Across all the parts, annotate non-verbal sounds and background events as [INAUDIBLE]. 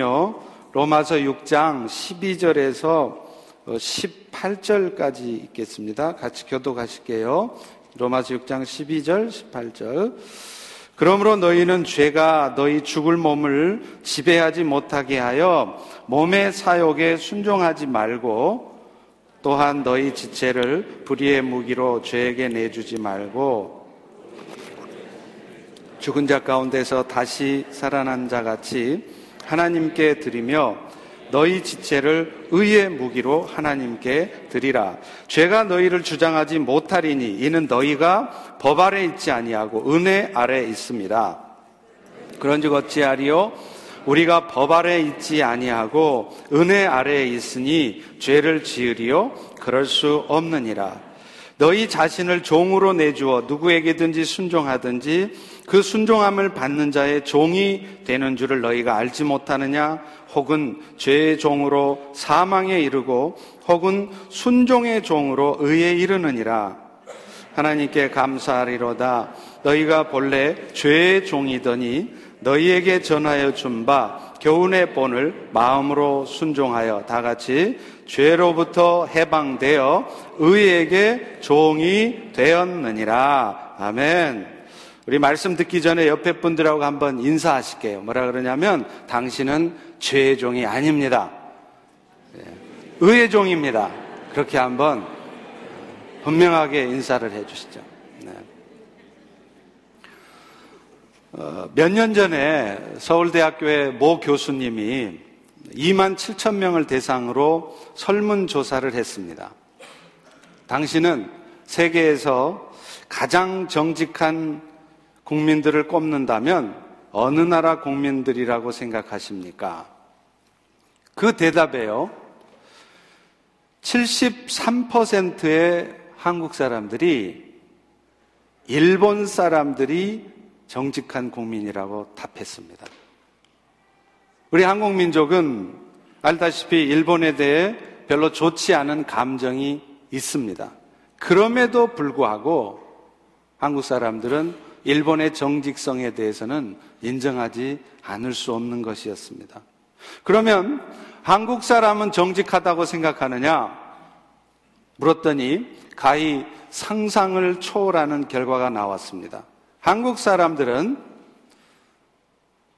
로마서 6장 12절에서 18절까지 있겠습니다. 같이 교도가실게요. 로마서 6장 12절, 18절. 그러므로 너희는 죄가 너희 죽을 몸을 지배하지 못하게 하여 몸의 사욕에 순종하지 말고 또한 너희 지체를 불의의 무기로 죄에게 내주지 말고 죽은 자 가운데서 다시 살아난 자 같이 하나님께 드리며 너희 지체를 의의 무기로 하나님께 드리라. 죄가 너희를 주장하지 못하리니 이는 너희가 법 아래 있지 아니하고 은혜 아래 있습니다. 그런즉 어찌하리요? 우리가 법 아래 있지 아니하고 은혜 아래에 있으니 죄를 지으리요? 그럴 수 없느니라. 너희 자신을 종으로 내주어 누구에게든지 순종하든지 그 순종함을 받는 자의 종이 되는 줄을 너희가 알지 못하느냐? 혹은 죄의 종으로 사망에 이르고 혹은 순종의 종으로 의에 이르느니라. 하나님께 감사하리로다. 너희가 본래 죄의 종이더니 너희에게 전하여 준 바 교훈의 본을 마음으로 순종하여 다 같이 죄로부터 해방되어 의에게 종이 되었느니라. 아멘. 우리 말씀 듣기 전에 옆에 분들하고 한번 인사하실게요. 뭐라 그러냐면 당신은 죄의 종이 아닙니다. 예, 의의 종입니다. 그렇게 한번 분명하게 인사를 해 주시죠. 네. 어, 몇년 전에 서울대학교의 모 교수님이 2만 7천 명을 대상으로 설문조사를 했습니다. 당신은 세계에서 가장 정직한 국민들을 꼽는다면 어느 나라 국민들이라고 생각하십니까? 그 대답에요. 73%의 한국 사람들이 일본 사람들이 정직한 국민이라고 답했습니다. 우리 한국 민족은 알다시피 일본에 대해 별로 좋지 않은 감정이 있습니다. 그럼에도 불구하고 한국 사람들은 일본의 정직성에 대해서는 인정하지 않을 수 없는 것이었습니다. 그러면 한국 사람은 정직하다고 생각하느냐? 물었더니 가히 상상을 초월하는 결과가 나왔습니다. 한국 사람들은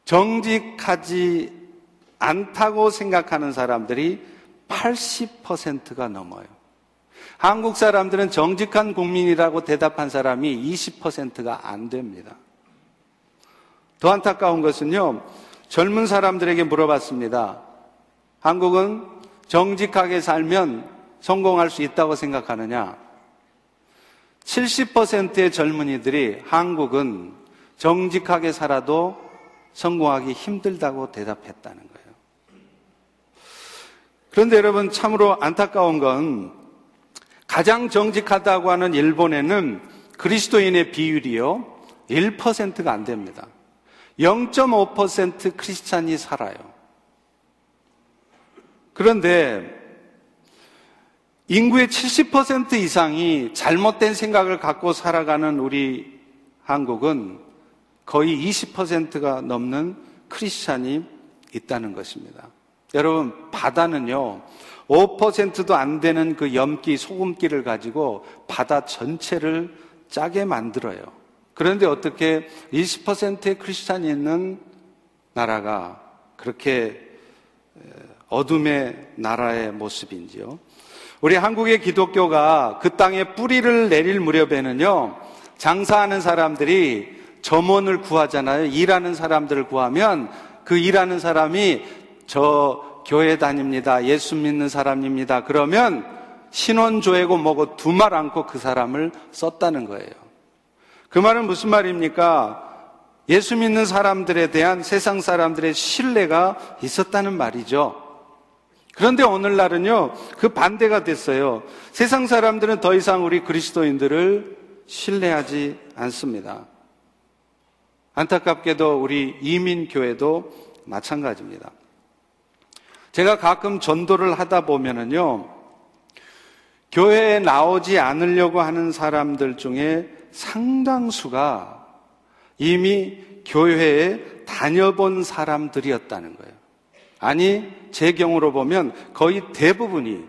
정직하지 않다고 생각하는 사람들이 80%가 넘어요. 한국 사람들은 정직한 국민이라고 대답한 사람이 20%가 안 됩니다. 더 안타까운 것은요, 젊은 사람들에게 물어봤습니다. 한국은 정직하게 살면 성공할 수 있다고 생각하느냐? 70%의 젊은이들이 한국은 정직하게 살아도 성공하기 힘들다고 대답했다는 거예요. 그런데 여러분 참으로 안타까운 건 가장 정직하다고 하는 일본에는 그리스도인의 비율이요. 1%가 안 됩니다. 0.5% 크리스찬이 살아요. 그런데 인구의 70% 이상이 잘못된 생각을 갖고 살아가는 우리 한국은 거의 20%가 넘는 크리스찬이 있다는 것입니다. 여러분, 바다는요, 5%도 안 되는 그 염기, 소금기를 가지고 바다 전체를 짜게 만들어요. 그런데 어떻게 20%의 크리스찬이 있는 나라가 그렇게 어둠의 나라의 모습인지요? 우리 한국의 기독교가 그 땅에 뿌리를 내릴 무렵에는요, 장사하는 사람들이 점원을 구하잖아요. 일하는 사람들을 구하면 그 일하는 사람이 저 교회 다닙니다. 예수 믿는 사람입니다. 그러면 신원조회고 뭐고 두 말 않고 그 사람을 썼다는 거예요. 그 말은 무슨 말입니까? 예수 믿는 사람들에 대한 세상 사람들의 신뢰가 있었다는 말이죠. 그런데 오늘날은요, 그 반대가 됐어요. 세상 사람들은 더 이상 우리 그리스도인들을 신뢰하지 않습니다. 안타깝게도 우리 이민교회도 마찬가지입니다. 제가 가끔 전도를 하다 보면은요, 교회에 나오지 않으려고 하는 사람들 중에 상당수가 이미 교회에 다녀본 사람들이었다는 거예요. 아니, 제 경우로 보면 거의 대부분이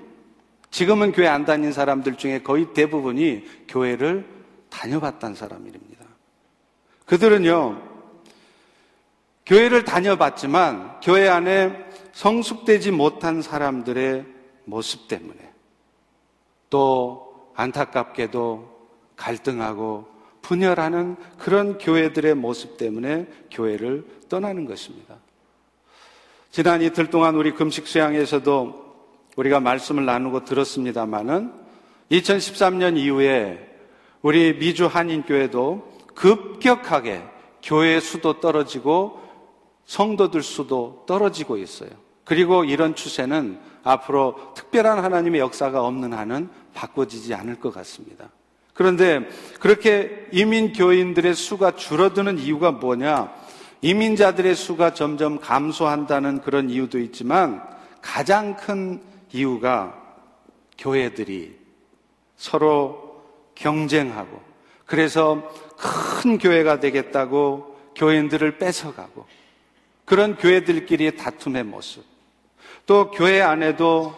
지금은 교회 안 다닌 사람들 중에 거의 대부분이 교회를 다녀봤다는 사람입니다. 그들은요, 교회를 다녀봤지만 교회 안에 성숙되지 못한 사람들의 모습 때문에 또 안타깝게도 갈등하고 분열하는 그런 교회들의 모습 때문에 교회를 떠나는 것입니다. 지난 이틀 동안 우리 금식 수양에서도 우리가 말씀을 나누고 들었습니다마는 2013년 이후에 우리 미주 한인교회도 급격하게 교회 수도 떨어지고 성도들 수도 떨어지고 있어요. 그리고 이런 추세는 앞으로 특별한 하나님의 역사가 없는 한은 바꿔지지 않을 것 같습니다. 그런데 그렇게 이민 교인들의 수가 줄어드는 이유가 뭐냐? 이민자들의 수가 점점 감소한다는 그런 이유도 있지만 가장 큰 이유가 교회들이 서로 경쟁하고 그래서 큰 교회가 되겠다고 교인들을 뺏어가고 그런 교회들끼리의 다툼의 모습 또 교회 안에도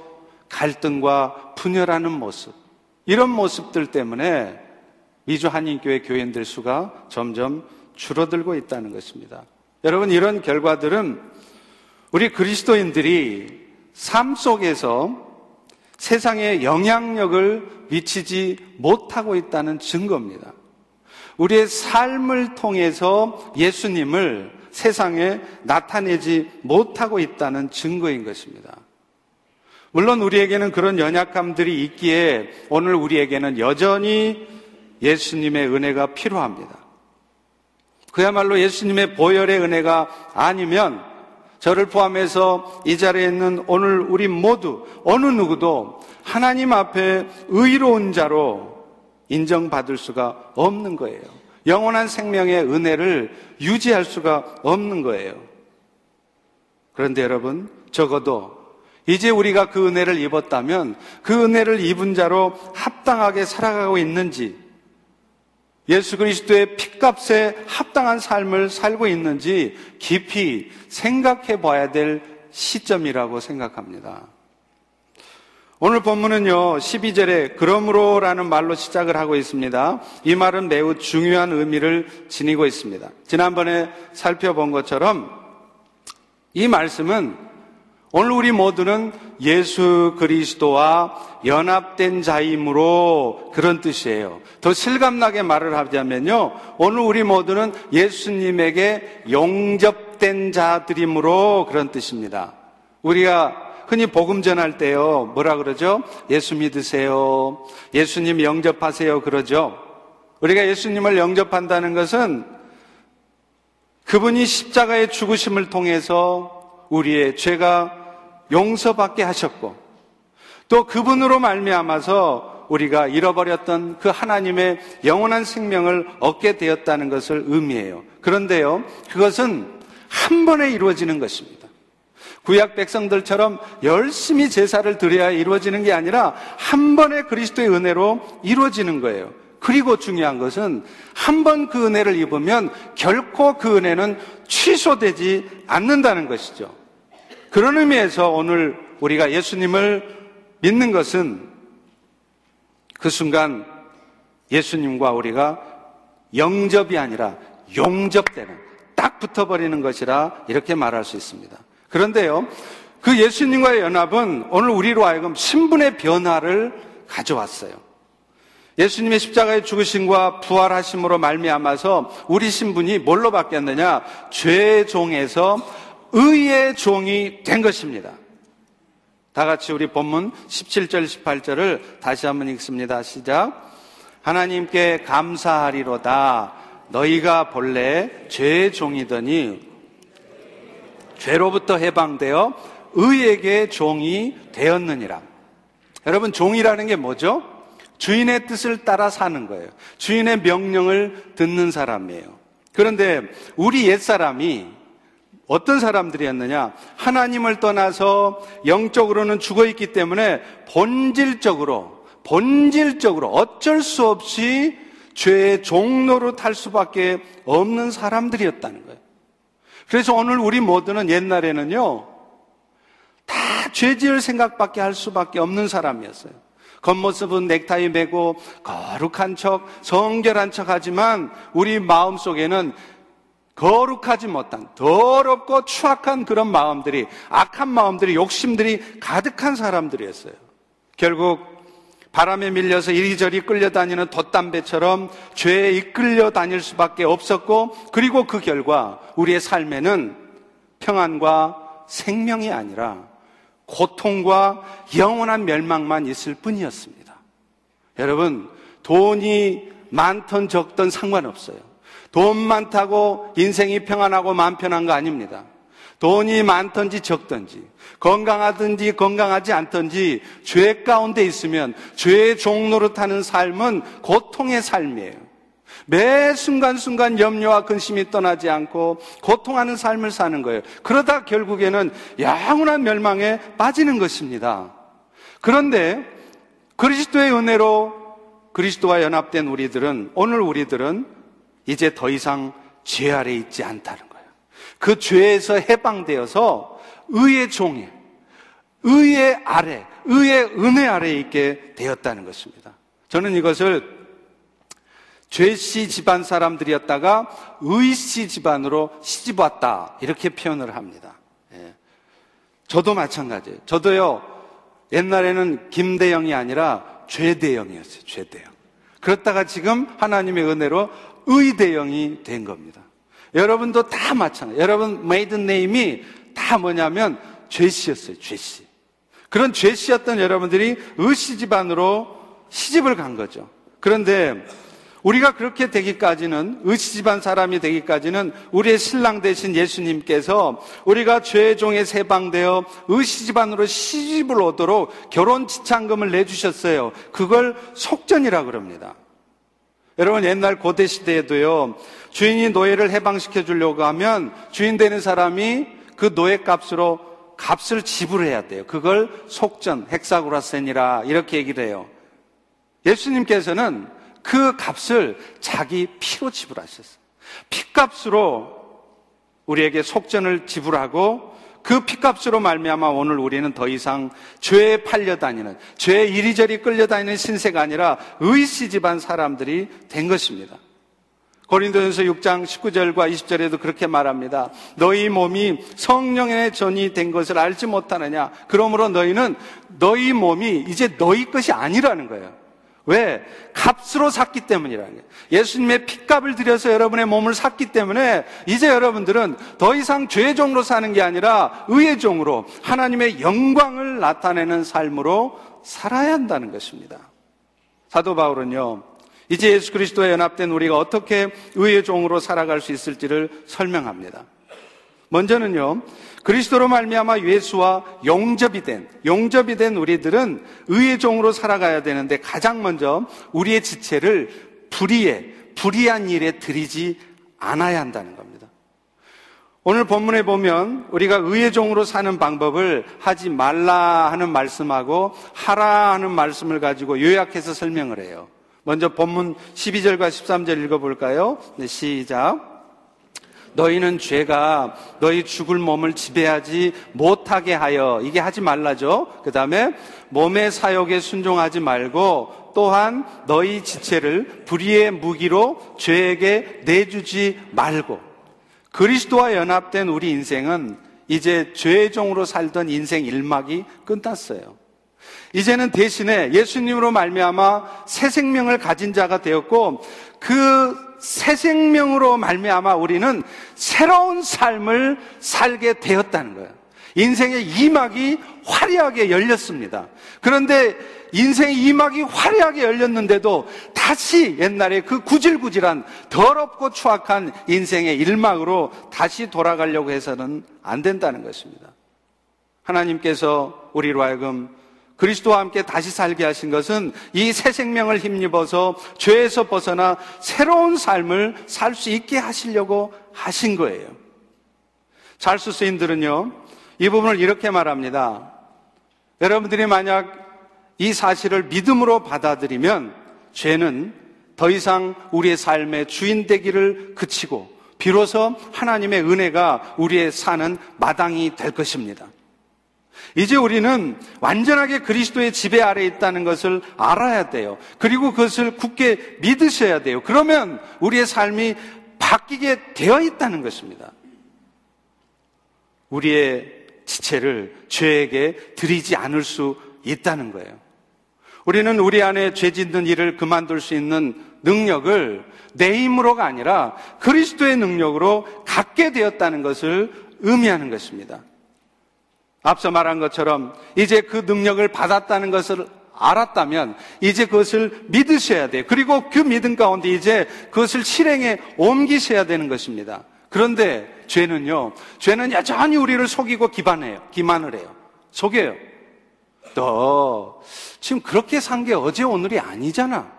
갈등과 분열하는 모습 이런 모습들 때문에 미주 한인교회 교인들 수가 점점 줄어들고 있다는 것입니다. 여러분 이런 결과들은 우리 그리스도인들이 삶 속에서 세상에 영향력을 미치지 못하고 있다는 증거입니다. 우리의 삶을 통해서 예수님을 세상에 나타내지 못하고 있다는 증거인 것입니다. 물론 우리에게는 그런 연약함들이 있기에 오늘 우리에게는 여전히 예수님의 은혜가 필요합니다. 그야말로 예수님의 보혈의 은혜가 아니면 저를 포함해서 이 자리에 있는 오늘 우리 모두 어느 누구도 하나님 앞에 의로운 자로 인정받을 수가 없는 거예요. 영원한 생명의 은혜를 유지할 수가 없는 거예요. 그런데 여러분, 적어도 이제 우리가 그 은혜를 입었다면 그 은혜를 입은 자로 합당하게 살아가고 있는지 예수 그리스도의 핏값에 합당한 삶을 살고 있는지 깊이 생각해 봐야 될 시점이라고 생각합니다. 오늘 본문은요, 12절에 그러므로라는 말로 시작을 하고 있습니다. 이 말은 매우 중요한 의미를 지니고 있습니다. 지난번에 살펴본 것처럼 이 말씀은 오늘 우리 모두는 예수 그리스도와 연합된 자이므로 그런 뜻이에요. 더 실감나게 말을 하자면요. 오늘 우리 모두는 예수님에게 용접된 자들이므로 그런 뜻입니다. 우리가 흔히 복음 전할 때요. 뭐라 그러죠? 예수 믿으세요. 예수님 영접하세요. 그러죠. 우리가 예수님을 영접한다는 것은 그분이 십자가의 죽으심을 통해서 우리의 죄가 용서받게 하셨고 또 그분으로 말미암아서 우리가 잃어버렸던 그 하나님의 영원한 생명을 얻게 되었다는 것을 의미해요. 그런데요, 그것은 한 번에 이루어지는 것입니다. 구약 백성들처럼 열심히 제사를 드려야 이루어지는 게 아니라 한 번에 그리스도의 은혜로 이루어지는 거예요. 그리고 중요한 것은 한 번 그 은혜를 입으면 결코 그 은혜는 취소되지 않는다는 것이죠. 그런 의미에서 오늘 우리가 예수님을 믿는 것은 그 순간 예수님과 우리가 영접이 아니라 용접되는 딱 붙어버리는 것이라 이렇게 말할 수 있습니다. 그런데요, 그 예수님과의 연합은 오늘 우리로 하여금 신분의 변화를 가져왔어요. 예수님의 십자가의 죽으심과 부활하심으로 말미암아서 우리 신분이 뭘로 바뀌었느냐? 죄의 종에서 의의 종이 된 것입니다. 다 같이 우리 본문 17절, 18절을 다시 한번 읽습니다. 시작. 하나님께 감사하리로다. 너희가 본래 죄의 종이더니 죄로부터 해방되어 의에게 종이 되었느니라. 여러분, 종이라는 게 뭐죠? 주인의 뜻을 따라 사는 거예요. 주인의 명령을 듣는 사람이에요. 그런데 우리 옛사람이 어떤 사람들이었느냐? 하나님을 떠나서 영적으로는 죽어 있기 때문에 본질적으로, 본질적으로 어쩔 수 없이 죄의 종로로 탈 수밖에 없는 사람들이었다는 거예요. 그래서 오늘 우리 모두는 옛날에는요, 죄지을 생각밖에 할 수밖에 없는 사람이었어요. 겉모습은 넥타이 매고 거룩한 척, 성결한 척 하지만 우리 마음 속에는 거룩하지 못한 더럽고 추악한 그런 마음들이 악한 마음들이 욕심들이 가득한 사람들이었어요. 결국 바람에 밀려서 이리저리 끌려다니는 돛담배처럼 죄에 이끌려 다닐 수밖에 없었고 그리고 그 결과 우리의 삶에는 평안과 생명이 아니라 고통과 영원한 멸망만 있을 뿐이었습니다. 여러분, 돈이 많던 적던 상관없어요. 돈 많다고 인생이 평안하고 마음 편한 거 아닙니다. 돈이 많든지 적든지, 건강하든지 건강하지 않든지, 죄 가운데 있으면 죄의 종로로 타는 삶은 고통의 삶이에요. 매 순간순간 염려와 근심이 떠나지 않고 고통하는 삶을 사는 거예요. 그러다 결국에는 영원한 멸망에 빠지는 것입니다. 그런데 그리스도의 은혜로 그리스도와 연합된 우리들은 오늘 우리들은 이제 더 이상 죄 아래 있지 않다는 거예요. 그 죄에서 해방되어서 의의 종에 의의 아래, 의의 은혜 아래에 있게 되었다는 것입니다. 저는 이것을 죄씨 집안 사람들이었다가 의씨 집안으로 시집 왔다. 이렇게 표현을 합니다. 예. 저도 마찬가지예요. 저도요, 옛날에는 김대영이 아니라 죄대영이었어요. 죄대영. 그렇다가 지금 하나님의 은혜로 의대영이 된 겁니다. 여러분도 다 마찬가지예요. 여러분 메이든 네임이 다 뭐냐면 죄씨였어요. 죄씨. 그런 죄씨였던 여러분들이 의씨 집안으로 시집을 간 거죠. 그런데 우리가 그렇게 되기까지는 의시 집안 사람이 되기까지는 우리의 신랑 되신 예수님께서 우리가 죄의 종에 세방되어 의시 집안으로 시집을 오도록 결혼 지창금을 내주셨어요. 그걸 속전이라 그럽니다. 여러분 옛날 고대 시대에도요 주인이 노예를 해방시켜 주려고 하면 주인 되는 사람이 그 노예 값으로 값을 지불해야 돼요. 그걸 속전, 헥사구라센이라 이렇게 얘기를 해요. 예수님께서는 그 값을 자기 피로 지불하셨어요. 피값으로 우리에게 속전을 지불하고 그 피값으로 말미암아 오늘 우리는 더 이상 죄에 팔려다니는 죄에 이리저리 끌려다니는 신세가 아니라 의시 집안 사람들이 된 것입니다. 고린도전서 6장 19절과 20절에도 그렇게 말합니다. 너희 몸이 성령의 전이 된 것을 알지 못하느냐? 그러므로 너희는 너희 몸이 이제 너희 것이 아니라는 거예요. 왜? 값으로 샀기 때문이라는 거예요. 예수님의 핏값을 들여서 여러분의 몸을 샀기 때문에 이제 여러분들은 더 이상 죄의 종으로 사는 게 아니라 의의 종으로 하나님의 영광을 나타내는 삶으로 살아야 한다는 것입니다. 사도 바울은요, 이제 예수 그리스도에 연합된 우리가 어떻게 의의 종으로 살아갈 수 있을지를 설명합니다. 먼저는요, 그리스도로 말미암아 예수와 용접이 된 용접이 된 우리들은 의의 종으로 살아가야 되는데 가장 먼저 우리의 지체를 불의에 불의한 일에 들이지 않아야 한다는 겁니다. 오늘 본문에 보면 우리가 의의 종으로 사는 방법을 하지 말라 하는 말씀하고 하라 하는 말씀을 가지고 요약해서 설명을 해요. 먼저 본문 12절과 13절 읽어볼까요? 네, 시작. 너희는 죄가 너희 죽을 몸을 지배하지 못하게 하여 이게 하지 말라죠. 그 다음에 몸의 사욕에 순종하지 말고 또한 너희 지체를 불의의 무기로 죄에게 내주지 말고 그리스도와 연합된 우리 인생은 이제 죄의 종으로 살던 인생 일막이 끝났어요. 이제는 대신에 예수님으로 말미암아 새 생명을 가진 자가 되었고 그 새 생명으로 말미암아 우리는 새로운 삶을 살게 되었다는 거예요. 인생의 이막이 화려하게 열렸습니다. 그런데 인생의 이막이 화려하게 열렸는데도 다시 옛날에 그 구질구질한 더럽고 추악한 인생의 일막으로 다시 돌아가려고 해서는 안 된다는 것입니다. 하나님께서 우리로 하여금 그리스도와 함께 다시 살게 하신 것은 이 새 생명을 힘입어서 죄에서 벗어나 새로운 삶을 살 수 있게 하시려고 하신 거예요. 잘수 스인들은요, 이 부분을 이렇게 말합니다. 여러분들이 만약 이 사실을 믿음으로 받아들이면 죄는 더 이상 우리의 삶의 주인 되기를 그치고 비로소 하나님의 은혜가 우리의 사는 마당이 될 것입니다. 이제 우리는 완전하게 그리스도의 지배 아래에 있다는 것을 알아야 돼요. 그리고 그것을 굳게 믿으셔야 돼요. 그러면 우리의 삶이 바뀌게 되어 있다는 것입니다. 우리의 지체를 죄에게 드리지 않을 수 있다는 거예요. 우리는 우리 안에 죄 짓는 일을 그만둘 수 있는 능력을 내 힘으로가 아니라 그리스도의 능력으로 갖게 되었다는 것을 의미하는 것입니다. 앞서 말한 것처럼 이제 그 능력을 받았다는 것을 알았다면 이제 그것을 믿으셔야 돼요. 그리고 그 믿음 가운데 이제 그것을 실행에 옮기셔야 되는 것입니다. 그런데 죄는요, 죄는 여전히 우리를 속이고 기반해요. 기만을 해요. 속여요. 너 지금 그렇게 산 게 어제 오늘이 아니잖아.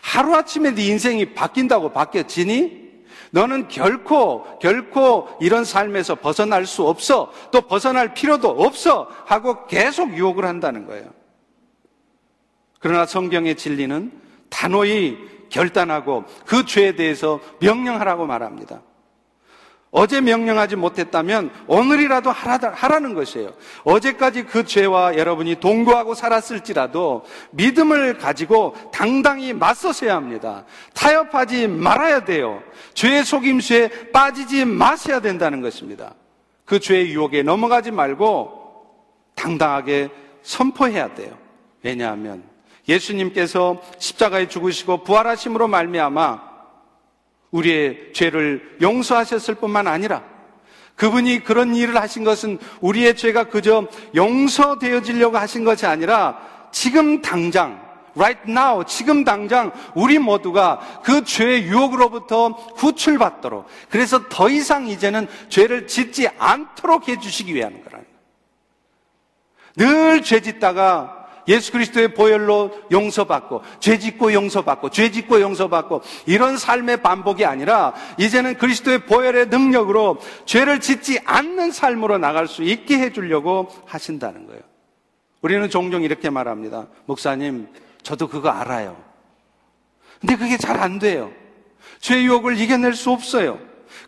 하루아침에 네 인생이 바뀐다고 바뀌어지니? 너는 결코, 결코 이런 삶에서 벗어날 수 없어. 또 벗어날 필요도 없어. 하고 계속 유혹을 한다는 거예요. 그러나 성경의 진리는 단호히 결단하고 그 죄에 대해서 명령하라고 말합니다. 어제 명령하지 못했다면 오늘이라도 하라 는 것이에요. 어제까지 그 죄와 여러분이 동거하고 살았을지라도 믿음을 가지고 당당히 맞서셔야 합니다. 타협하지 말아야 돼요. 죄의 속임수에 빠지지 마셔야 된다는 것입니다. 그 죄의 유혹에 넘어가지 말고 당당하게 선포해야 돼요. 왜냐하면 예수님께서 십자가에 죽으시고 부활하심으로 말미암아 우리의 죄를 용서하셨을 뿐만 아니라 그분이 그런 일을 하신 것은 우리의 죄가 그저 용서되어지려고 하신 것이 아니라 지금 당장 right now 지금 당장 우리 모두가 그 죄의 유혹으로부터 구출받도록 그래서 더 이상 이제는 죄를 짓지 않도록 해 주시기 위한 거라는 늘죄 짓다가 예수 그리스도의 보혈로 용서받고 죄 짓고 용서받고 죄 짓고 용서받고 이런 삶의 반복이 아니라 이제는 그리스도의 보혈의 능력으로 죄를 짓지 않는 삶으로 나갈 수 있게 해 주려고 하신다는 거예요. 우리는 종종 이렇게 말합니다. 목사님, 저도 그거 알아요. 근데 그게 잘 안 돼요. 죄 유혹을 이겨낼 수 없어요.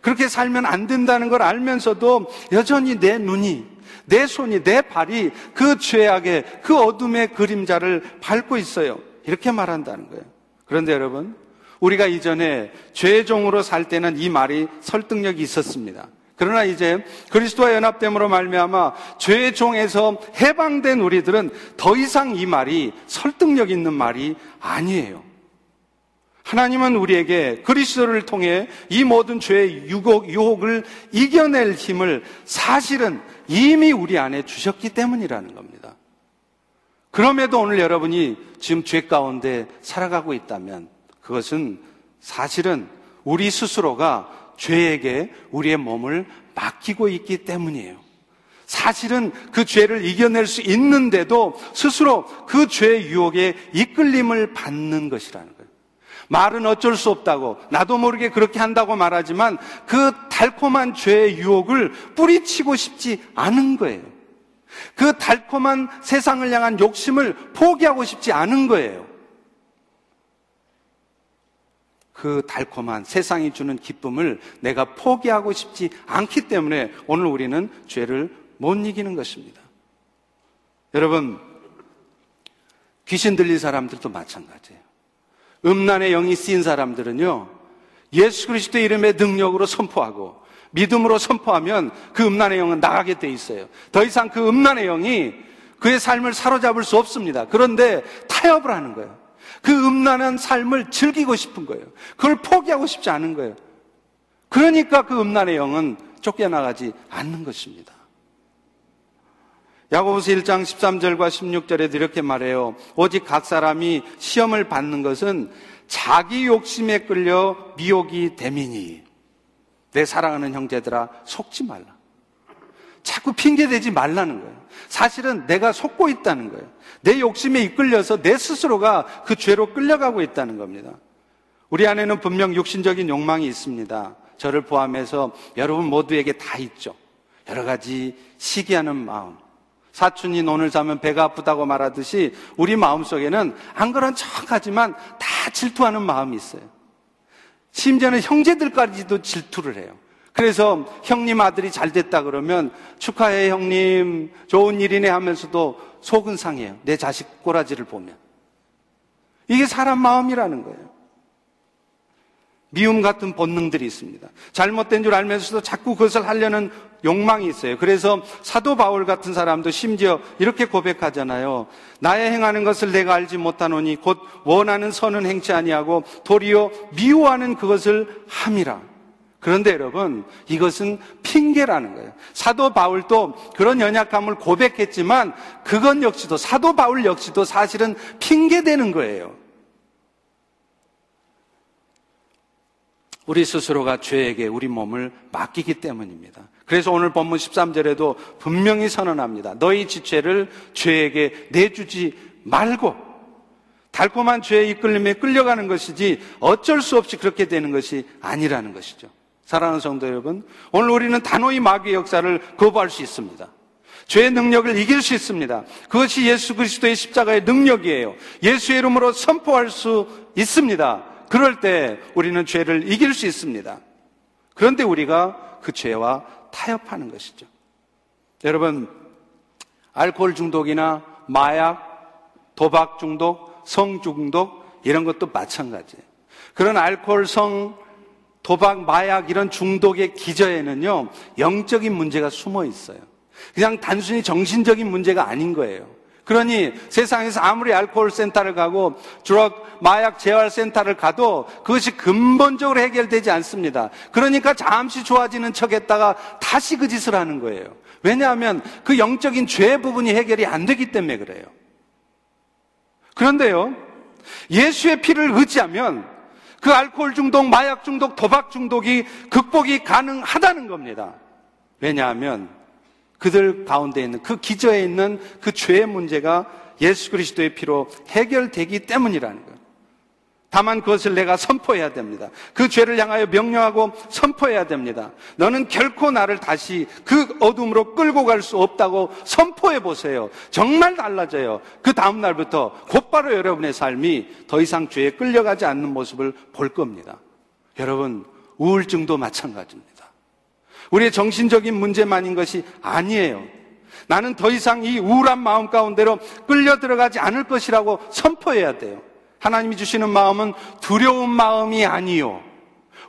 그렇게 살면 안 된다는 걸 알면서도 여전히 내 눈이 내 손이, 내 발이 그 죄악의, 그 어둠의 그림자를 밟고 있어요. 이렇게 말한다는 거예요. 그런데 여러분, 우리가 이전에 죄종으로 살 때는 이 말이 설득력이 있었습니다. 그러나 이제 그리스도와 연합됨으로 말미암아 죄의 종에서 해방된 우리들은 더 이상 이 말이 설득력 있는 말이 아니에요. 하나님은 우리에게 그리스도를 통해 이 모든 죄의 유혹, 유혹을 이겨낼 힘을 사실은 이미 우리 안에 주셨기 때문이라는 겁니다. 그럼에도 오늘 여러분이 지금 죄 가운데 살아가고 있다면 그것은 사실은 우리 스스로가 죄에게 우리의 몸을 맡기고 있기 때문이에요. 사실은 그 죄를 이겨낼 수 있는데도 스스로 그 죄의 유혹에 이끌림을 받는 것이라는 거예요. 말은 어쩔 수 없다고 나도 모르게 그렇게 한다고 말하지만 그 달콤한 죄의 유혹을 뿌리치고 싶지 않은 거예요. 그 달콤한 세상을 향한 욕심을 포기하고 싶지 않은 거예요. 그 달콤한 세상이 주는 기쁨을 내가 포기하고 싶지 않기 때문에 오늘 우리는 죄를 못 이기는 것입니다. 여러분, 귀신 들린 사람들도 마찬가지예요. 음란의 영이 쓰인 사람들은요, 예수 그리스도의 이름의 능력으로 선포하고 믿음으로 선포하면 그 음란의 영은 나가게 돼 있어요. 더 이상 그 음란의 영이 그의 삶을 사로잡을 수 없습니다. 그런데 타협을 하는 거예요. 그 음란한 삶을 즐기고 싶은 거예요. 그걸 포기하고 싶지 않은 거예요. 그러니까 그 음란의 영은 쫓겨나가지 않는 것입니다. 야고보서 1장 13절과 16절에 이렇게 말해요. 오직 각 사람이 시험을 받는 것은 자기 욕심에 끌려 미혹이 되미니 내 사랑하는 형제들아 속지 말라. 자꾸 핑계 대지 말라는 거예요. 사실은 내가 속고 있다는 거예요. 내 욕심에 이끌려서 내 스스로가 그 죄로 끌려가고 있다는 겁니다. 우리 안에는 분명 육신적인 욕망이 있습니다. 저를 포함해서 여러분 모두에게 다 있죠. 여러 가지 시기하는 마음, 사춘이 논을 자면 배가 아프다고 말하듯이 우리 마음속에는 안 그런 척하지만 다 질투하는 마음이 있어요. 심지어는 형제들까지도 질투를 해요. 그래서 형님 아들이 잘 됐다 그러면 축하해 형님 좋은 일이네 하면서도 속은 상해요. 내 자식 꼬라지를 보면. 이게 사람 마음이라는 거예요. 미움 같은 본능들이 있습니다. 잘못된 줄 알면서도 자꾸 그것을 하려는 욕망이 있어요. 그래서 사도 바울 같은 사람도 심지어 이렇게 고백하잖아요. 나의 행하는 것을 내가 알지 못하노니 곧 원하는 선은 행치 아니하고 도리어 미워하는 그것을 함이라. 그런데 여러분, 이것은 핑계라는 거예요. 사도 바울도 그런 연약함을 고백했지만 그건 역시도 사도 바울 역시도 사실은 핑계되는 거예요. 우리 스스로가 죄에게 우리 몸을 맡기기 때문입니다. 그래서 오늘 본문 13절에도 분명히 선언합니다. 너희 지체를 죄에게 내주지 말고 달콤한 죄에 이끌림에 끌려가는 것이지 어쩔 수 없이 그렇게 되는 것이 아니라는 것이죠. 사랑하는 성도 여러분, 오늘 우리는 단호히 마귀의 역사를 거부할 수 있습니다. 죄의 능력을 이길 수 있습니다. 그것이 예수 그리스도의 십자가의 능력이에요. 예수의 이름으로 선포할 수 있습니다. 그럴 때 우리는 죄를 이길 수 있습니다. 그런데 우리가 그 죄와 타협하는 것이죠. 여러분, 알코올 중독이나 마약, 도박 중독, 성 중독, 이런 것도 마찬가지예요. 그런 알코올, 성, 도박, 마약 이런 중독의 기저에는요, 영적인 문제가 숨어 있어요. 그냥 단순히 정신적인 문제가 아닌 거예요. 그러니 세상에서 아무리 알코올 센터를 가고 드럭 마약 재활 센터를 가도 그것이 근본적으로 해결되지 않습니다. 그러니까 잠시 좋아지는 척 했다가 다시 그 짓을 하는 거예요. 왜냐하면 그 영적인 죄 부분이 해결이 안 되기 때문에 그래요. 그런데요. 예수의 피를 의지하면 그 알코올 중독, 마약 중독, 도박 중독이 극복이 가능하다는 겁니다. 왜냐하면 그들 가운데 있는 그 기저에 있는 그 죄의 문제가 예수 그리스도의 피로 해결되기 때문이라는 거예요. 다만 그것을 내가 선포해야 됩니다. 그 죄를 향하여 명령하고 선포해야 됩니다. 너는 결코 나를 다시 그 어둠으로 끌고 갈 수 없다고 선포해 보세요. 정말 달라져요. 그 다음 날부터 곧바로 여러분의 삶이 더 이상 죄에 끌려가지 않는 모습을 볼 겁니다. 여러분, 우울증도 마찬가지입니다. 우리의 정신적인 문제만인 것이 아니에요. 나는 더 이상 이 우울한 마음 가운데로 끌려 들어가지 않을 것이라고 선포해야 돼요. 하나님이 주시는 마음은 두려운 마음이 아니요.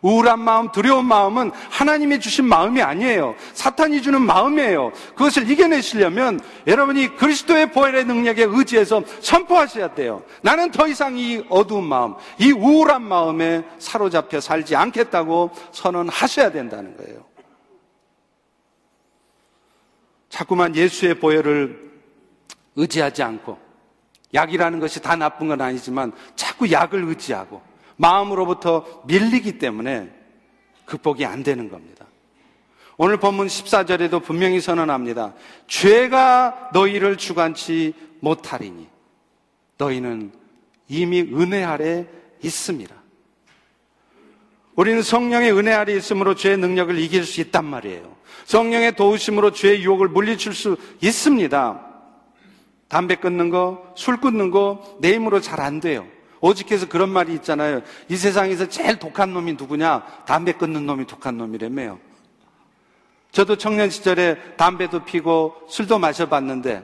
우울한 마음, 두려운 마음은 하나님이 주신 마음이 아니에요. 사탄이 주는 마음이에요. 그것을 이겨내시려면 여러분이 그리스도의 보혈의 능력에 의지해서 선포하셔야 돼요. 나는 더 이상 이 어두운 마음, 이 우울한 마음에 사로잡혀 살지 않겠다고 선언하셔야 된다는 거예요. 자꾸만 예수의 보혈을 의지하지 않고 약이라는 것이 다 나쁜 건 아니지만 자꾸 약을 의지하고 마음으로부터 밀리기 때문에 극복이 안 되는 겁니다. 오늘 본문 14절에도 분명히 선언합니다. 죄가 너희를 주관치 못하리니 너희는 이미 은혜 아래 있습니다. 우리는 성령의 은혜 아래 있으므로 죄의 능력을 이길 수 있단 말이에요. 성령의 도우심으로 죄의 유혹을 물리칠 수 있습니다. 담배 끊는 거, 술 끊는 거, 내 힘으로 잘 안 돼요. 오직해서 그런 말이 있잖아요. 이 세상에서 제일 독한 놈이 누구냐? 담배 끊는 놈이 독한 놈이라며요. 저도 청년 시절에 담배도 피고 술도 마셔봤는데,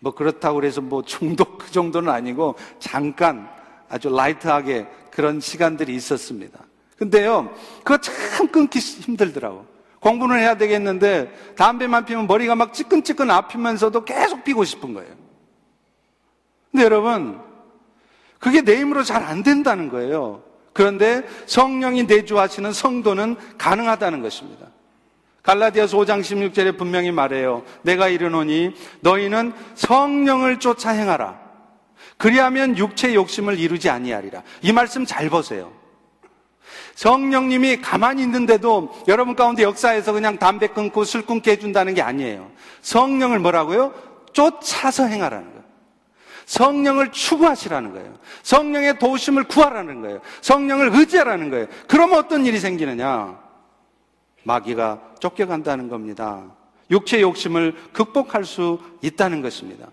뭐 그렇다고 그래서 뭐 중독 그 정도는 아니고, 잠깐 아주 라이트하게 그런 시간들이 있었습니다. 근데요, 그거 참 끊기 힘들더라고. 공부는 해야 되겠는데 담배만 피면 머리가 막 찌끈찌끈 아프면서도 계속 피고 싶은 거예요. 근데 여러분, 그게 내 힘으로 잘 안 된다는 거예요. 그런데 성령이 내주하시는 성도는 가능하다는 것입니다. 갈라디아서 5장 16절에 분명히 말해요. 내가 이르노니 너희는 성령을 쫓아 행하라. 그리하면 육체 욕심을 이루지 아니하리라. 이 말씀 잘 보세요. 성령님이 가만히 있는데도 여러분 가운데 역사에서 그냥 담배 끊고 술 끊게 해준다는 게 아니에요. 성령을 뭐라고요? 쫓아서 행하라는 거예요. 성령을 추구하시라는 거예요. 성령의 도우심을 구하라는 거예요. 성령을 의지하라는 거예요. 그러면 어떤 일이 생기느냐? 마귀가 쫓겨간다는 겁니다. 육체 욕심을 극복할 수 있다는 것입니다.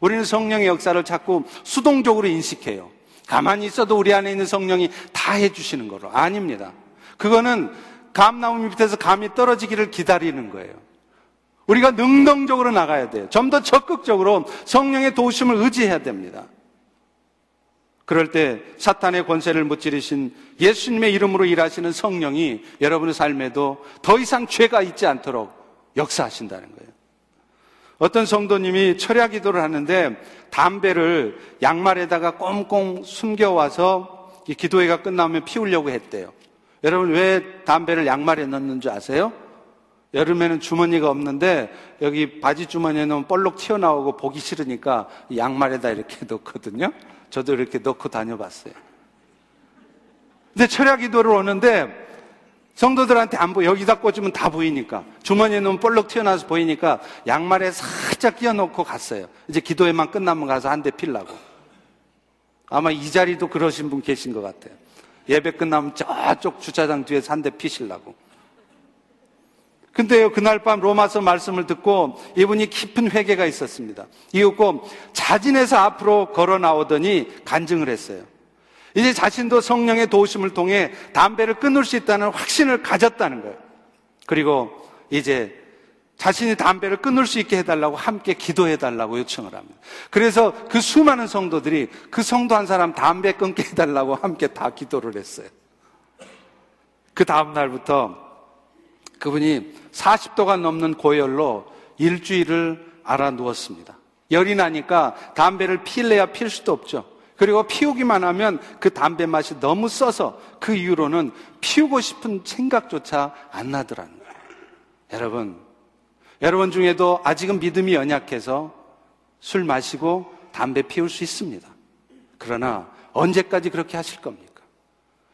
우리는 성령의 역사를 자꾸 수동적으로 인식해요. 가만히 있어도 우리 안에 있는 성령이 다 해주시는 거로. 아닙니다. 그거는 감나무 밑에서 감이 떨어지기를 기다리는 거예요. 우리가 능동적으로 나가야 돼요. 좀 더 적극적으로 성령의 도우심을 의지해야 됩니다. 그럴 때 사탄의 권세를 무찌르신 예수님의 이름으로 일하시는 성령이 여러분의 삶에도 더 이상 죄가 있지 않도록 역사하신다는 거예요. 어떤 성도님이 철야 기도를 하는데 담배를 양말에다가 꽁꽁 숨겨와서 기도회가 끝나면 피우려고 했대요. 여러분 왜 담배를 양말에 넣는 줄 아세요? 여름에는 주머니가 없는데 여기 바지 주머니에 넣으면 볼록 튀어나오고 보기 싫으니까 양말에다 이렇게 [LAUGHS] 넣거든요. 저도 이렇게 넣고 다녀봤어요. 근데 철야 기도를 오는데 성도들한테 안 보여. 여기다 꽂으면 다 보이니까. 주머니에 넣으면 볼록 튀어나와서 보이니까 양말에 살짝 끼워놓고 갔어요. 이제 기도회만 끝나면 가서 한 대 필라고. 아마 이 자리도 그러신 분 계신 것 같아요. 예배 끝나면 저쪽 주차장 뒤에서 한 대 피실라고. 근데요, 그날 밤 로마서 말씀을 듣고 이분이 깊은 회개가 있었습니다. 이윽고 자진해서 앞으로 걸어 나오더니 간증을 했어요. 이제 자신도 성령의 도우심을 통해 담배를 끊을 수 있다는 확신을 가졌다는 거예요. 그리고 이제 자신이 담배를 끊을 수 있게 해달라고 함께 기도해달라고 요청을 합니다. 그래서 그 수많은 성도들이 그 성도 한 사람 담배 끊게 해달라고 함께 다 기도를 했어요. 그 다음 날부터 그분이 40도가 넘는 고열로 일주일을 알아 누웠습니다. 열이 나니까 담배를 필래야 필 수도 없죠. 그리고 피우기만 하면 그 담배 맛이 너무 써서 그 이후로는 피우고 싶은 생각조차 안 나더라는 거예요. 여러분, 여러분 중에도 아직은 믿음이 연약해서 술 마시고 담배 피울 수 있습니다. 그러나 언제까지 그렇게 하실 겁니까?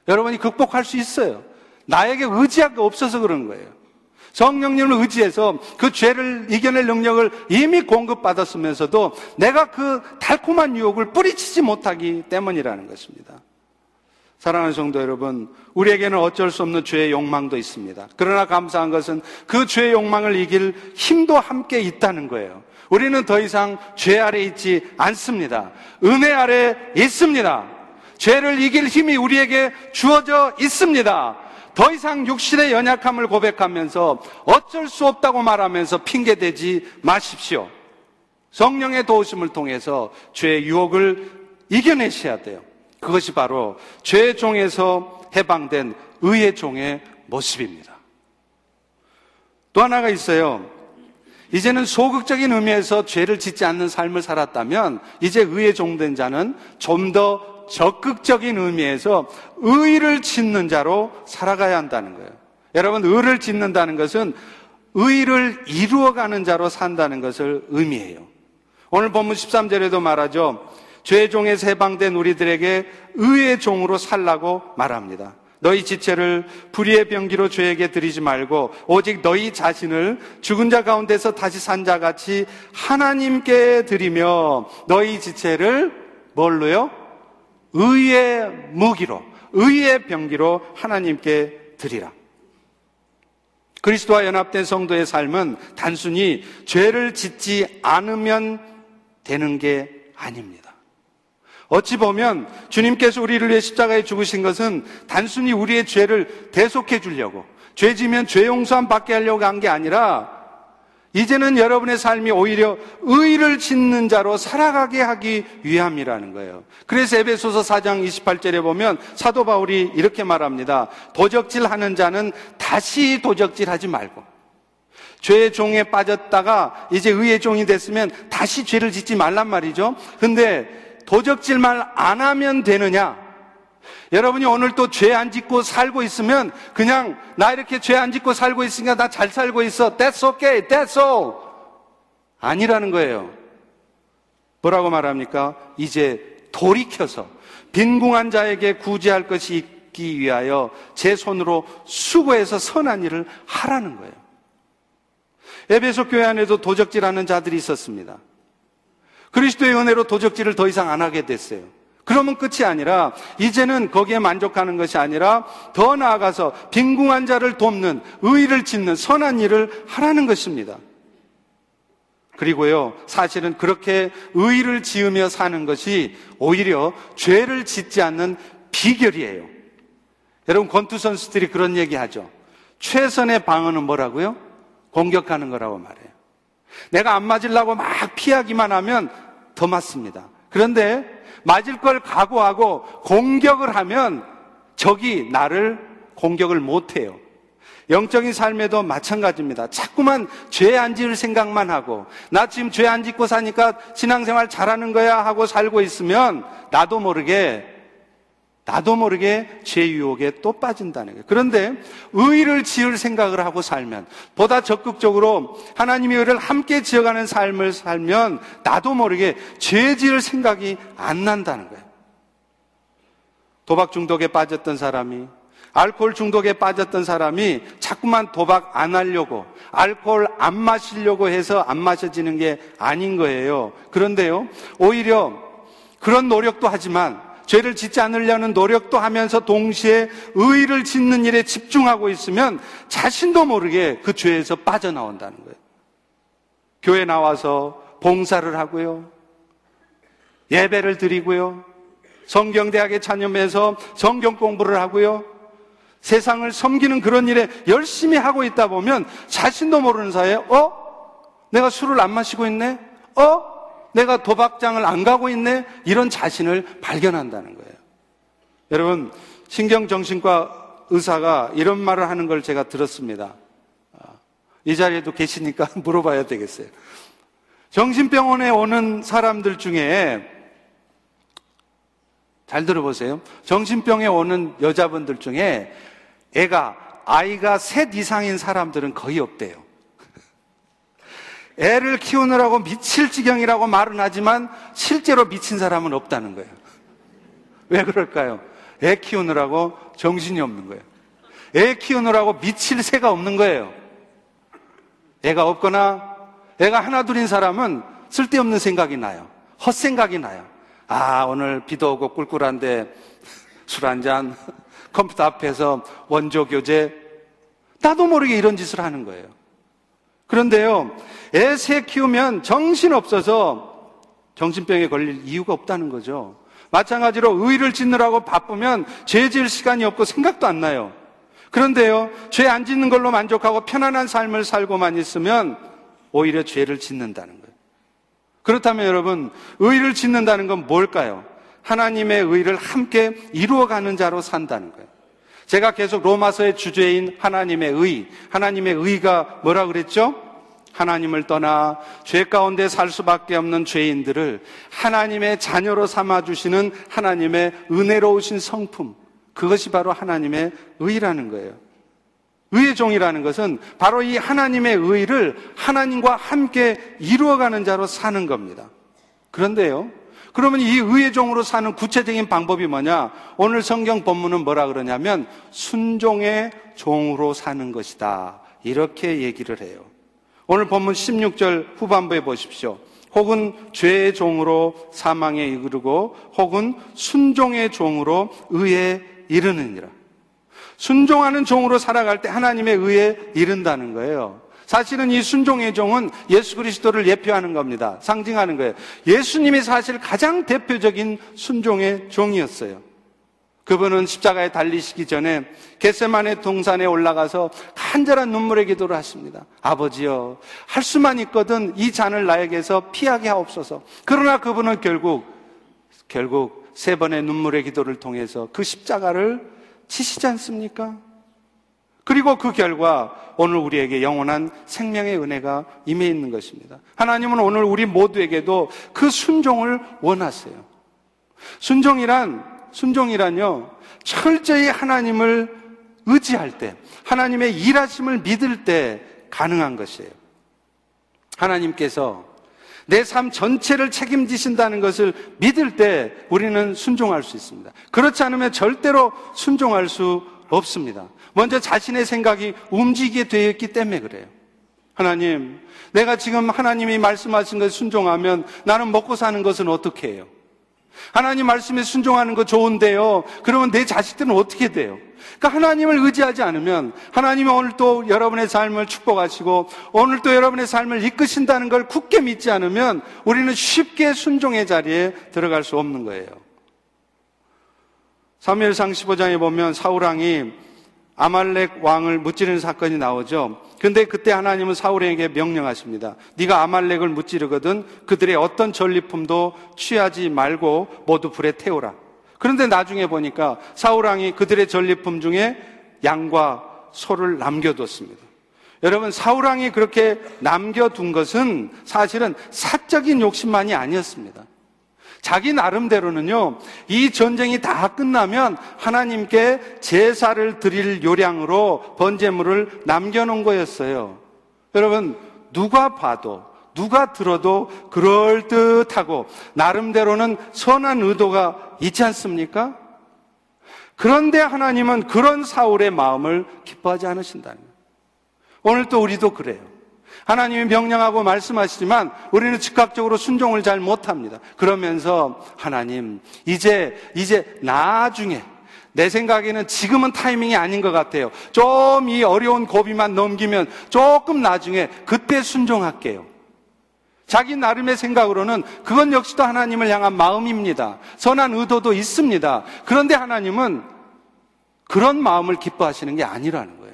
여러분이 극복할 수 있어요. 나에게 의지하기 없어서 그런 거예요. 성령님을 의지해서 그 죄를 이겨낼 능력을 이미 공급받았으면서도 내가 그 달콤한 유혹을 뿌리치지 못하기 때문이라는 것입니다. 사랑하는 성도 여러분, 우리에게는 어쩔 수 없는 죄의 욕망도 있습니다. 그러나 감사한 것은 그 죄의 욕망을 이길 힘도 함께 있다는 거예요. 우리는 더 이상 죄 아래 있지 않습니다. 은혜 아래 있습니다. 죄를 이길 힘이 우리에게 주어져 있습니다. 더 이상 육신의 연약함을 고백하면서 어쩔 수 없다고 말하면서 핑계대지 마십시오. 성령의 도우심을 통해서 죄의 유혹을 이겨내셔야 돼요. 그것이 바로 죄의 종에서 해방된 의의 종의 모습입니다. 또 하나가 있어요. 이제는 소극적인 의미에서 죄를 짓지 않는 삶을 살았다면 이제 의의 종된 자는 좀 더 적극적인 의미에서 의를 짓는 자로 살아가야 한다는 거예요. 여러분, 의를 짓는다는 것은 의를 이루어가는 자로 산다는 것을 의미해요. 오늘 본문 13절에도 말하죠. 죄 종에서 해방된 우리들에게 의의 종으로 살라고 말합니다. 너희 지체를 불의의 병기로 죄에게 드리지 말고 오직 너희 자신을 죽은 자 가운데서 다시 산 자 같이 하나님께 드리며 너희 지체를 뭘로요? 의의 무기로, 의의 병기로 하나님께 드리라. 그리스도와 연합된 성도의 삶은 단순히 죄를 짓지 않으면 되는 게 아닙니다. 어찌 보면 주님께서 우리를 위해 십자가에 죽으신 것은 단순히 우리의 죄를 대속해 주려고 죄 지면 죄 용서함 받게 하려고 한 게 아니라 이제는 여러분의 삶이 오히려 의를 짓는 자로 살아가게 하기 위함이라는 거예요. 그래서 에베소서 4장 28절에 보면 사도 바울이 이렇게 말합니다. 도적질 하는 자는 다시 도적질 하지 말고 죄의 종에 빠졌다가 이제 의의 종이 됐으면 다시 죄를 짓지 말란 말이죠. 근데 도적질만 안 하면 되느냐? 여러분이 오늘 또 죄 안 짓고 살고 있으면 그냥 나 이렇게 죄 안 짓고 살고 있으니까 나 잘 살고 있어. That's okay. That's all. 아니라는 거예요. 뭐라고 말합니까? 이제 돌이켜서 빈궁한 자에게 구제할 것이 있기 위하여 제 손으로 수고해서 선한 일을 하라는 거예요. 에베소 교회 안에도 도적질하는 자들이 있었습니다. 그리스도의 은혜로 도적질을 더 이상 안 하게 됐어요. 그러면 끝이 아니라 이제는 거기에 만족하는 것이 아니라 더 나아가서 빈궁한 자를 돕는 의를 짓는 선한 일을 하라는 것입니다. 그리고요, 사실은 그렇게 의를 지으며 사는 것이 오히려 죄를 짓지 않는 비결이에요. 여러분, 권투 선수들이 그런 얘기 하죠. 최선의 방어는 뭐라고요? 공격하는 거라고 말해요. 내가 안 맞으려고 막 피하기만 하면 더 맞습니다. 그런데 맞을 걸 각오하고 공격을 하면 적이 나를 공격을 못 해요. 영적인 삶에도 마찬가지입니다. 자꾸만 죄 안 지을 생각만 하고, 나 지금 죄 안 짓고 사니까 신앙생활 잘하는 거야 하고 살고 있으면, 나도 모르게, 나도 모르게 죄 유혹에 또 빠진다는 거예요. 그런데 의를 지을 생각을 하고 살면, 보다 적극적으로 하나님의 의를 함께 지어가는 삶을 살면, 나도 모르게 죄 지을 생각이 안 난다는 거예요. 도박 중독에 빠졌던 사람이 알코올 중독에 빠졌던 사람이 자꾸만 도박 안 하려고 알코올 안 마시려고 해서 안 마셔지는 게 아닌 거예요. 그런데요, 오히려 그런 노력도 하지만 죄를 짓지 않으려는 노력도 하면서 동시에 의를 짓는 일에 집중하고 있으면 자신도 모르게 그 죄에서 빠져나온다는 거예요. 교회 나와서 봉사를 하고요. 예배를 드리고요. 성경대학에 참여해서 성경 공부를 하고요. 세상을 섬기는 그런 일에 열심히 하고 있다 보면 자신도 모르는 사이에 어? 내가 술을 안 마시고 있네? 어? 내가 도박장을 안 가고 있네? 이런 자신을 발견한다는 거예요. 여러분, 신경정신과 의사가 이런 말을 하는 걸 제가 들었습니다. 아, 이 자리에도 계시니까 [LAUGHS] 물어봐야 되겠어요. 정신병원에 오는 사람들 중에 잘 들어보세요. 정신병에 오는 여자분들 중에 애가 아이가 셋 이상인 사람들은 거의 없대요. 애를 키우느라고 미칠 지경이라고 말은 하지만 실제로 미친 사람은 없다는 거예요. 왜 그럴까요? 애 키우느라고 정신이 없는 거예요. 애 키우느라고 미칠 새가 없는 거예요. 애가 없거나 애가 하나 둘인 사람은 쓸데없는 생각이 나요. 헛생각이 나요. 아, 오늘 비도 오고 꿀꿀한데 술 한 잔, [LAUGHS] 컴퓨터 앞에서 원조 교재, 나도 모르게 이런 짓을 하는 거예요. 그런데요, 애 새 키우면 정신 없어서 정신병에 걸릴 이유가 없다는 거죠. 마찬가지로 의를 짓느라고 바쁘면 죄 지을 시간이 없고 생각도 안 나요. 그런데요, 죄 안 짓는 걸로 만족하고 편안한 삶을 살고만 있으면 오히려 죄를 짓는다는 거예요. 그렇다면 여러분, 의를 짓는다는 건 뭘까요? 하나님의 의를 함께 이루어가는 자로 산다는 거예요. 제가 계속 로마서의 주제인 하나님의 의, 하나님의 의가 뭐라 그랬죠? 하나님을 떠나 죄 가운데 살 수밖에 없는 죄인들을 하나님의 자녀로 삼아 주시는 하나님의 은혜로우신 성품. 그것이 바로 하나님의 의라는 거예요. 의의 종이라는 것은 바로 이 하나님의 의를 하나님과 함께 이루어가는 자로 사는 겁니다. 그런데요, 그러면 이 의의 종으로 사는 구체적인 방법이 뭐냐? 오늘 성경 본문은 뭐라 그러냐면 순종의 종으로 사는 것이다. 이렇게 얘기를 해요. 오늘 본문 16절 후반부에 보십시오. 혹은 죄의 종으로 사망에 이르고 혹은 순종의 종으로 의에 이르느니라. 순종하는 종으로 살아갈 때 하나님의 의에 이른다는 거예요. 사실은 이 순종의 종은 예수 그리스도를 예표하는 겁니다. 상징하는 거예요. 예수님이 사실 가장 대표적인 순종의 종이었어요. 그분은 십자가에 달리시기 전에 겟세만의 동산에 올라가서 간절한 눈물의 기도를 하십니다. 아버지여, 할 수만 있거든 이 잔을 나에게서 피하게 하옵소서. 그러나 그분은 결국 결국 세 번의 눈물의 기도를 통해서 그 십자가를 치시지 않습니까? 그리고 그 결과 오늘 우리에게 영원한 생명의 은혜가 임해 있는 것입니다. 하나님은 오늘 우리 모두에게도 그 순종을 원하세요. 순종이란, 순종이란요, 철저히 하나님을 의지할 때, 하나님의 일하심을 믿을 때 가능한 것이에요. 하나님께서 내 삶 전체를 책임지신다는 것을 믿을 때 우리는 순종할 수 있습니다. 그렇지 않으면 절대로 순종할 수 없습니다. 먼저 자신의 생각이 움직이게 되어 있기 때문에 그래요. 하나님, 내가 지금 하나님이 말씀하신 것에 순종하면 나는 먹고 사는 것은 어떻게 해요? 하나님 말씀에 순종하는 거 좋은데요. 그러면 내 자식들은 어떻게 돼요? 그러니까 하나님을 의지하지 않으면 하나님이 오늘 또 여러분의 삶을 축복하시고 오늘 또 여러분의 삶을 이끄신다는 걸 굳게 믿지 않으면 우리는 쉽게 순종의 자리에 들어갈 수 없는 거예요. 사무엘상 15장에 보면 사우랑이 아말렉 왕을 무찌르는 사건이 나오죠. 근데 그때 하나님은 사울에게 명령하십니다. 네가 아말렉을 무찌르거든 그들의 어떤 전리품도 취하지 말고 모두 불에 태우라. 그런데 나중에 보니까 사울 왕이 그들의 전리품 중에 양과 소를 남겨뒀습니다. 여러분 사울 왕이 그렇게 남겨둔 것은 사실은 사적인 욕심만이 아니었습니다. 자기 나름대로는요, 이 전쟁이 다 끝나면 하나님께 제사를 드릴 요량으로 번제물을 남겨놓은 거였어요. 여러분, 누가 봐도, 누가 들어도 그럴듯하고, 나름대로는 선한 의도가 있지 않습니까? 그런데 하나님은 그런 사울의 마음을 기뻐하지 않으신다는. 오늘 또 우리도 그래요. 하나님이 명령하고 말씀하시지만 우리는 즉각적으로 순종을 잘 못합니다. 그러면서 하나님, 이제, 이제 나중에 내 생각에는 지금은 타이밍이 아닌 것 같아요. 좀 이 어려운 고비만 넘기면 조금 나중에 그때 순종할게요. 자기 나름의 생각으로는 그건 역시도 하나님을 향한 마음입니다. 선한 의도도 있습니다. 그런데 하나님은 그런 마음을 기뻐하시는 게 아니라는 거예요.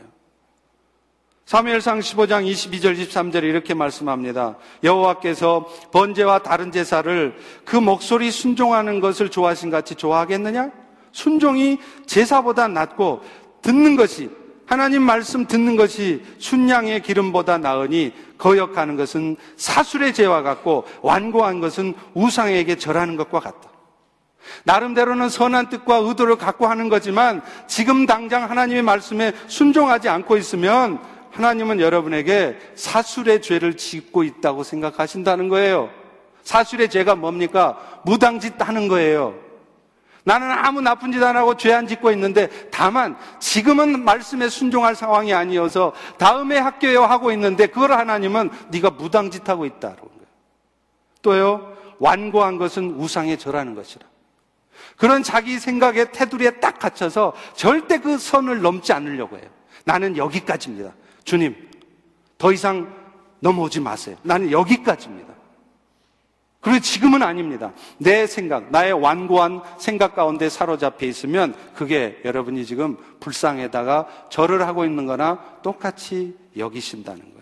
사무엘상 15장 22절 23절에 이렇게 말씀합니다. 여호와께서 번제와 다른 제사를 그 목소리 순종하는 것을 좋아하신 같이 좋아하겠느냐? 순종이 제사보다 낫고 듣는 것이 하나님 말씀 듣는 것이 순양의 기름보다 나으니 거역하는 것은 사술의 죄와 같고 완고한 것은 우상에게 절하는 것과 같다. 나름대로는 선한 뜻과 의도를 갖고 하는 거지만 지금 당장 하나님의 말씀에 순종하지 않고 있으면 하나님은 여러분에게 사술의 죄를 짓고 있다고 생각하신다는 거예요. 사술의 죄가 뭡니까? 무당짓 하는 거예요. 나는 아무 나쁜 짓 안 하고 죄 안 짓고 있는데 다만 지금은 말씀에 순종할 상황이 아니어서 다음에 학교에 하고 있는데 그걸 하나님은 네가 무당짓 하고 있다는 거예요. 또요 완고한 것은 우상에 절하는 것이라. 그런 자기 생각의 테두리에 딱 갇혀서 절대 그 선을 넘지 않으려고 해요. 나는 여기까지입니다. 주님, 더 이상 넘어오지 마세요. 나는 여기까지입니다. 그리고 지금은 아닙니다. 내 생각, 나의 완고한 생각 가운데 사로잡혀 있으면 그게 여러분이 지금 불쌍에다가 절을 하고 있는 거나 똑같이 여기신다는 거예요.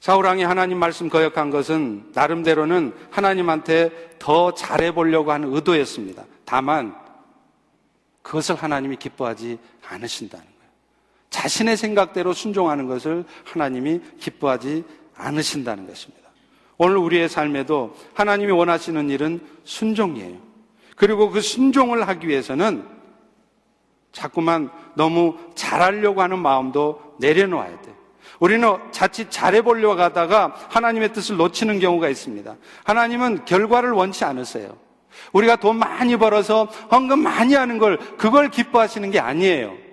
사우랑이 하나님 말씀 거역한 것은 나름대로는 하나님한테 더 잘해보려고 하는 의도였습니다. 다만 그것을 하나님이 기뻐하지 않으신다는 자신의 생각대로 순종하는 것을 하나님이 기뻐하지 않으신다는 것입니다. 오늘 우리의 삶에도 하나님이 원하시는 일은 순종이에요. 그리고 그 순종을 하기 위해서는 자꾸만 너무 잘하려고 하는 마음도 내려놓아야 돼. 우리는 자칫 잘해보려고 하다가 하나님의 뜻을 놓치는 경우가 있습니다. 하나님은 결과를 원치 않으세요. 우리가 돈 많이 벌어서 헌금 많이 하는 걸, 그걸 기뻐하시는 게 아니에요.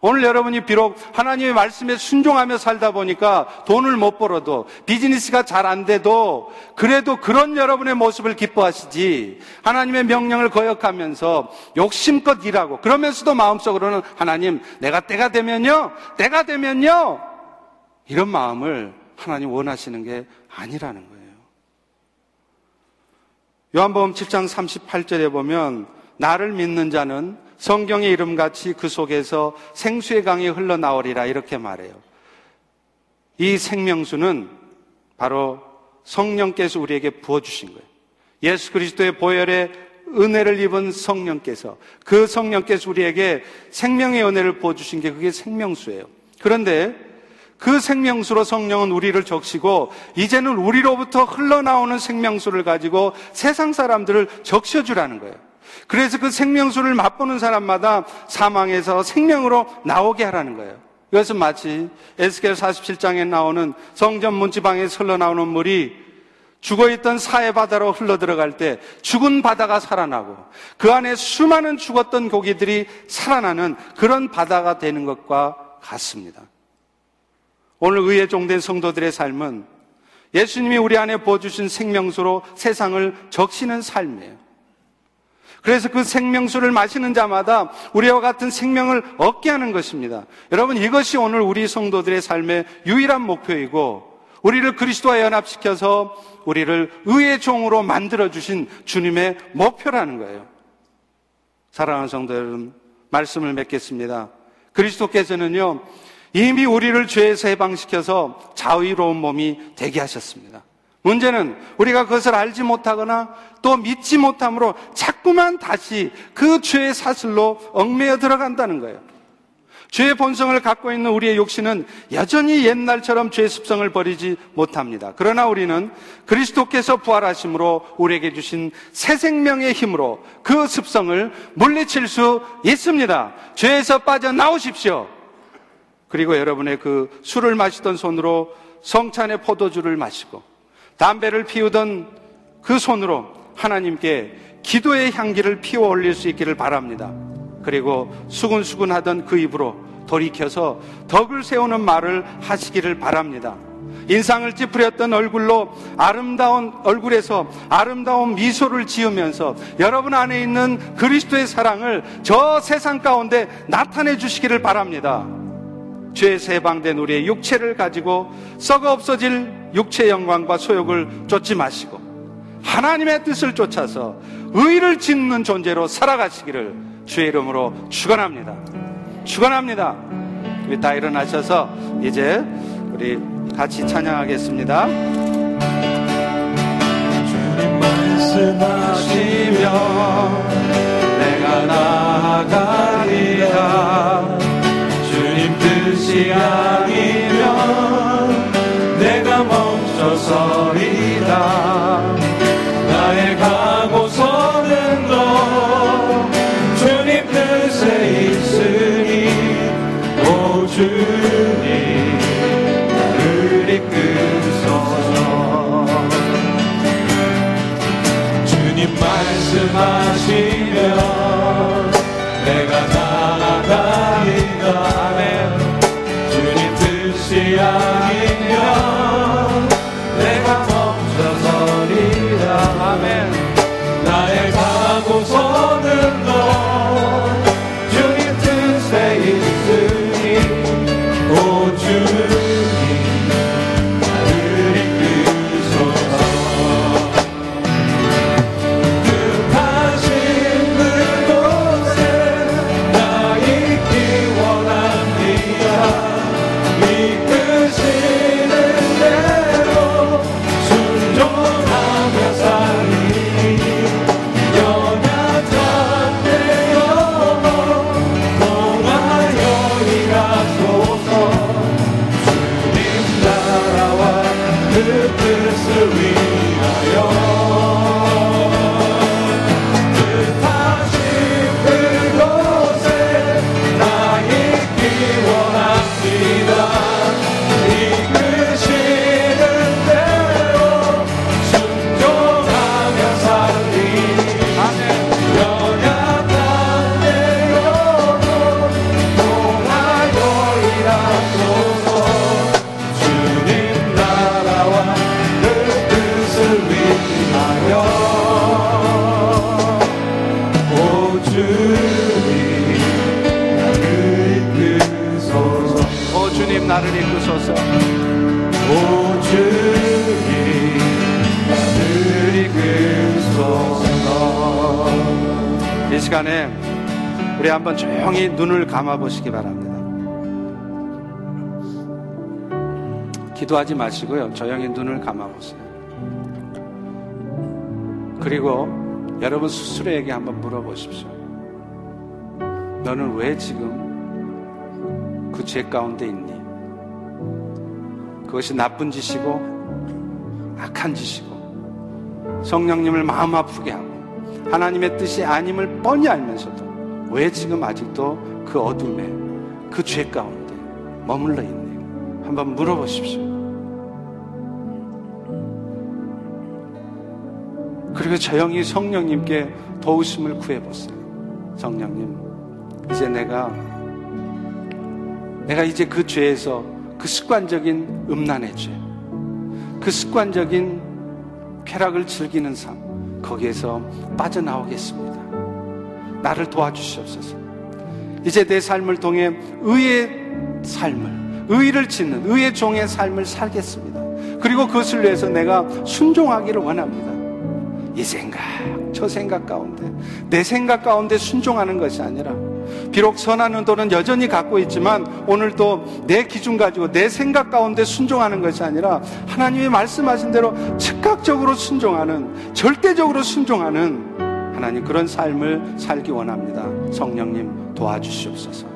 오늘 여러분이 비록 하나님의 말씀에 순종하며 살다 보니까 돈을 못 벌어도 비즈니스가 잘 안 돼도 그래도 그런 여러분의 모습을 기뻐하시지 하나님의 명령을 거역하면서 욕심껏 일하고 그러면서도 마음속으로는 하나님 내가 때가 되면요 때가 되면요 이런 마음을 하나님 원하시는 게 아니라는 거예요. 요한복음 7장 38절에 보면 나를 믿는 자는 성경의 이름같이 그 속에서 생수의 강이 흘러나오리라 이렇게 말해요. 이 생명수는 바로 성령께서 우리에게 부어주신 거예요. 예수 그리스도의 보혈의 은혜를 입은 성령께서 그 성령께서 우리에게 생명의 은혜를 부어주신 게 그게 생명수예요. 그런데 그 생명수로 성령은 우리를 적시고 이제는 우리로부터 흘러나오는 생명수를 가지고 세상 사람들을 적셔주라는 거예요. 그래서 그 생명수를 맛보는 사람마다 사망에서 생명으로 나오게 하라는 거예요. 이것은 마치 에스겔 47장에 나오는 성전 문지방에서 흘러 나오는 물이 죽어있던 사해 바다로 흘러 들어갈 때 죽은 바다가 살아나고 그 안에 수많은 죽었던 고기들이 살아나는 그런 바다가 되는 것과 같습니다. 오늘 의에 종된 성도들의 삶은 예수님이 우리 안에 부어주신 생명수로 세상을 적시는 삶이에요. 그래서 그 생명수를 마시는 자마다 우리와 같은 생명을 얻게 하는 것입니다. 여러분 이것이 오늘 우리 성도들의 삶의 유일한 목표이고 우리를 그리스도와 연합시켜서 우리를 의의 종으로 만들어 주신 주님의 목표라는 거예요. 사랑하는 성도 여러분, 말씀을 맺겠습니다. 그리스도께서는요, 이미 우리를 죄에서 해방시켜서 자유로운 몸이 되게 하셨습니다. 문제는 우리가 그것을 알지 못하거나 또 믿지 못함으로 자꾸만 다시 그 죄의 사슬로 얽매여 들어간다는 거예요. 죄의 본성을 갖고 있는 우리의 욕심은 여전히 옛날처럼 죄의 습성을 버리지 못합니다. 그러나 우리는 그리스도께서 부활하심으로 우리에게 주신 새 생명의 힘으로 그 습성을 물리칠 수 있습니다. 죄에서 빠져나오십시오. 그리고 여러분의 그 술을 마시던 손으로 성찬의 포도주를 마시고 담배를 피우던 그 손으로 하나님께 기도의 향기를 피워 올릴 수 있기를 바랍니다. 그리고 수근수근하던 그 입으로 돌이켜서 덕을 세우는 말을 하시기를 바랍니다. 인상을 찌푸렸던 얼굴로 아름다운 얼굴에서 아름다운 미소를 지으면서 여러분 안에 있는 그리스도의 사랑을 저 세상 가운데 나타내 주시기를 바랍니다. 죄에서 해방된 우리의 육체를 가지고 썩어 없어질 육체 영광과 소욕을 쫓지 마시고 하나님의 뜻을 쫓아서 의를 짓는 존재로 살아가시기를 주의 이름으로 축원합니다. 축원합니다. 우리 다 일어나셔서 이제 우리 같이 찬양하겠습니다. 주님 말씀하시며 내가 나아가리라 주님 뜻이 아니면 말씀 시간에 우리 한번 조용히 눈을 감아 보시기 바랍니다 기도하지 마시고요 조용히 눈을 감아 보세요 그리고 여러분 스스로에게 한번 물어보십시오. 너는 왜 지금 그 죄 가운데 있니? 그것이 나쁜 짓이고 악한 짓이고 성령님을 마음 아프게 하고 하나님의 뜻이 아님을 뻔히 알면서도 왜 지금 아직도 그 어둠에 그 죄 가운데 머물러 있니? 한번 물어보십시오. 그리고 조용히 성령님께 도우심을 구해보세요. 성령님, 이제 내가, 내가 이제 그 죄에서 그 습관적인 음란의 죄, 그 습관적인 쾌락을 즐기는 삶, 거기에서 빠져나오겠습니다. 나를 도와주시옵소서. 이제 내 삶을 통해 의의 삶을, 의를 짓는 의의 종의 삶을 살겠습니다. 그리고 그것을 위해서 내가 순종하기를 원합니다. 이 생각, 저 생각 가운데, 내 생각 가운데 순종하는 것이 아니라 비록 선한 의도는 여전히 갖고 있지만 오늘도 내 기준 가지고 내 생각 가운데 순종하는 것이 아니라 하나님이 말씀하신 대로 즉각적으로 순종하는 절대적으로 순종하는 하나님 그런 삶을 살기 원합니다. 성령님 도와주시옵소서.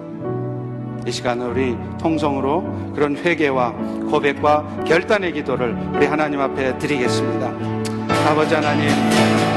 이 시간을 우리 통성으로 그런 회개와 고백과 결단의 기도를 우리 하나님 앞에 드리겠습니다. 아버지 하나님